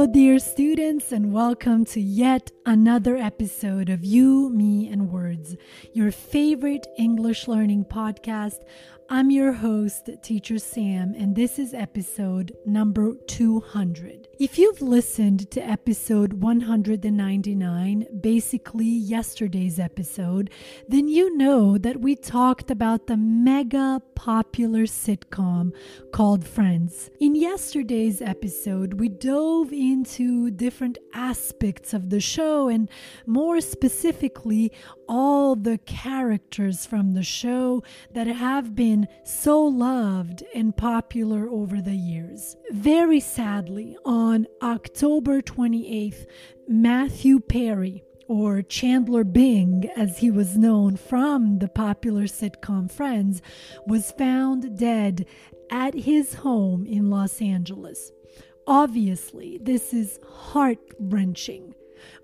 Hello, dear students, and welcome to yet another episode of You, Me, and Words, your favorite English learning podcast. I'm your host, Teacher Sam, and this is episode number 200. If you've listened to episode 199, basically yesterday's episode, then you know that we talked about the mega popular sitcom called Friends. In yesterday's episode, we dove into different aspects of the show and more specifically, all the characters from the show that have been so loved and popular over the years. Very sadly, on October 28th, Matthew Perry, or Chandler Bing, as he was known from the popular sitcom Friends, was found dead at his home in Los Angeles. Obviously, this is heart wrenching.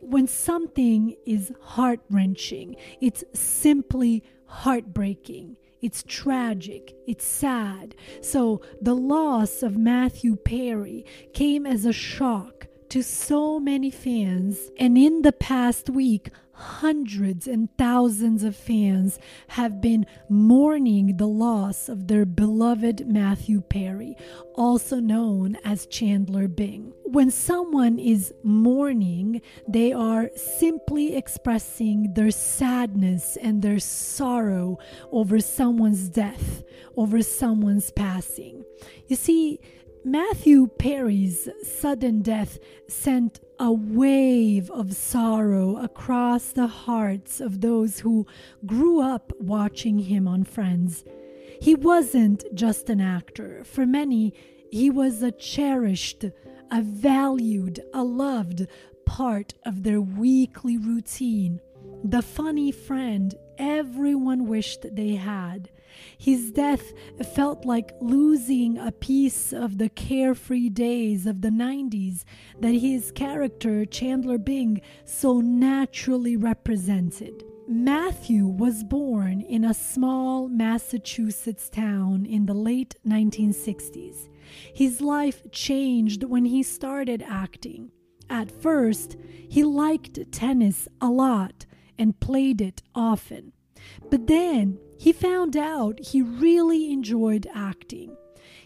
When something is heart wrenching, it's simply heartbreaking. It's tragic. It's sad. So the loss of Matthew Perry came as a shock to so many fans. And in the past week, hundreds and thousands of fans have been mourning the loss of their beloved Matthew Perry, also known as Chandler Bing. When someone is mourning, they are simply expressing their sadness and their sorrow over someone's death, over someone's passing. You see, Matthew Perry's sudden death sent a wave of sorrow across the hearts of those who grew up watching him on Friends. He wasn't just an actor. For many, he was a cherished, a valued, a loved part of their weekly routine. The funny friend everyone wished they had. His death felt like losing a piece of the carefree days of the 90s that his character, Chandler Bing, so naturally represented. Matthew was born in a small Massachusetts town in the late 1960s. His life changed when he started acting. At first, he liked tennis a lot and played it often. But then he found out he really enjoyed acting.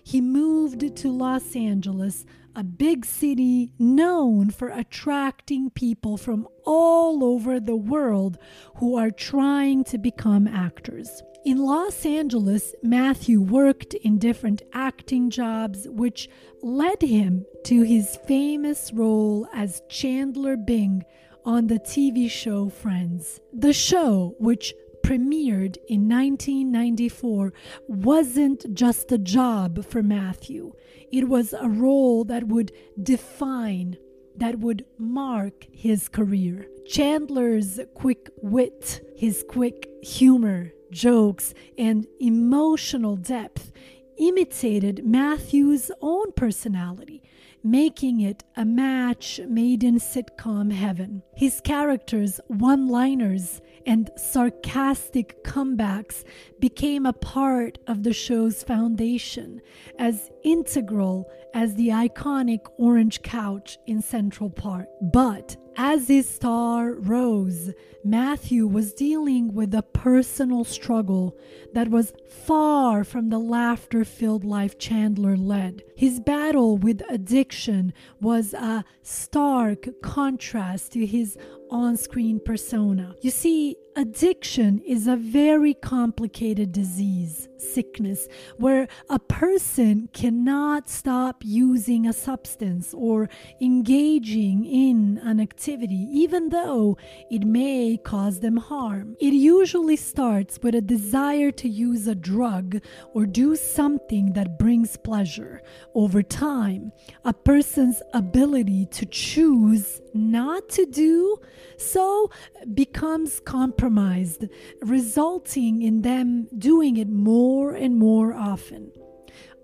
He moved to Los Angeles, a big city known for attracting people from all over the world who are trying to become actors. In Los Angeles, Matthew worked in different acting jobs, which led him to his famous role as Chandler Bing on the TV show Friends. The show, which premiered in 1994 wasn't just a job for Matthew, it was a role that would define, that would mark his career. Chandler's quick wit, his quick humor, jokes, and emotional depth imitated Matthew's own personality making it a match made in sitcom heaven. His characters' one liners and sarcastic comebacks became a part of the show's foundation, as integral as the iconic orange couch in Central Perk. But as his star rose, Matthew was dealing with a personal struggle that was far from the laughter filled life Chandler led. His battle with addiction was a stark contrast to his on screen persona. You see, Addiction is a very complicated disease, sickness, where a person cannot stop using a substance or engaging in an activity, even though it may cause them harm. It usually starts with a desire to use a drug or do something that brings pleasure. Over time, a person's ability to choose not to do so becomes compromised, resulting in them doing it more and more often.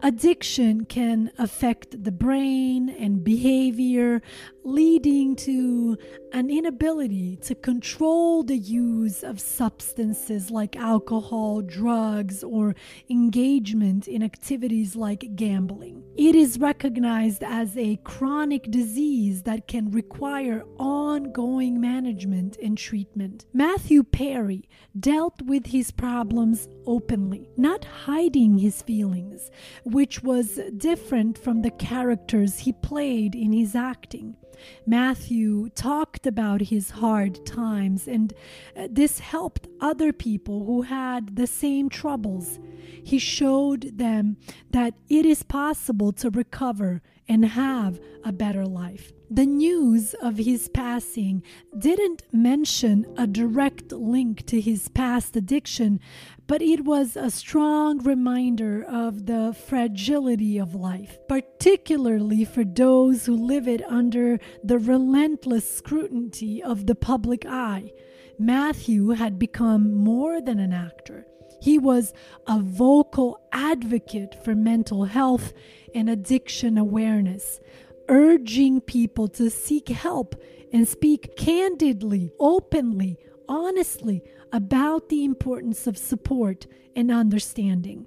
Addiction can affect the brain and behavior, leading to an inability to control the use of substances like alcohol, drugs, or engagement in activities like gambling. It is recognized as a chronic disease that can require ongoing management and treatment. Matthew Perry dealt with his problems openly, not hiding his feelings which was different from the characters he played in his acting. Matthew talked about his hard times, and uh, this helped other people who had the same troubles. He showed them that it is possible to recover and have a better life. The news of his passing didn't mention a direct link to his past addiction, but it was a strong reminder of the fragility of life, particularly for those who live it under the relentless scrutiny of the public eye. Matthew had become more than an actor. He was a vocal advocate for mental health and addiction awareness, urging people to seek help and speak candidly, openly, honestly about the importance of support and understanding.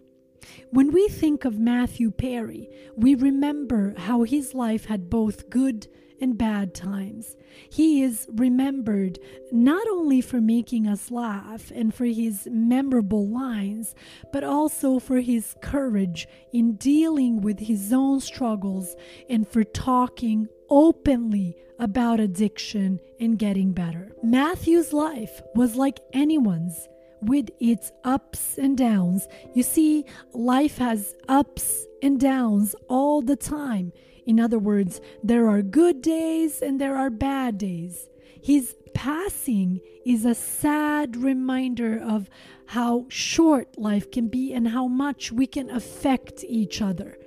When we think of Matthew Perry, we remember how his life had both good and bad times. He is remembered not only for making us laugh and for his memorable lines, but also for his courage in dealing with his own struggles and for talking openly about addiction and getting better. Matthew's life was like anyone's with its ups and downs. You see, life has ups and downs all the time. In other words, there are good days and there are bad days. His passing is a sad reminder of how short life can be and how much we can affect each other.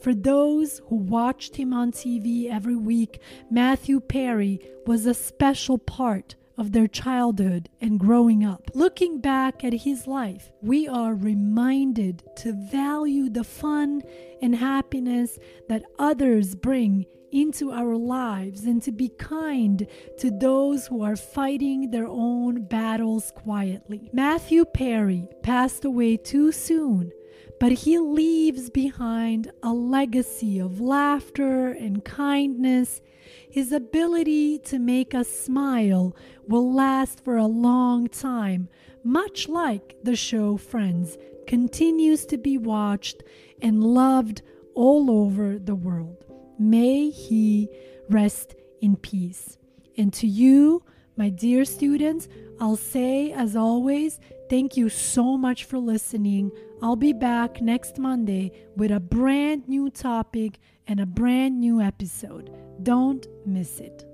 For those who watched him on TV every week, Matthew Perry was a special part of their childhood and growing up. Looking back at his life, we are reminded to value the fun and happiness that others bring into our lives and to be kind to those who are fighting their own battles quietly. Matthew Perry passed away too soon but he leaves behind a legacy of laughter and kindness. His ability to make us smile will last for a long time, much like the show Friends continues to be watched and loved all over the world. May he rest in peace. And to you, my dear students, I'll say as always, thank you so much for listening. I'll be back next Monday with a brand new topic and a brand new episode. Don't miss it.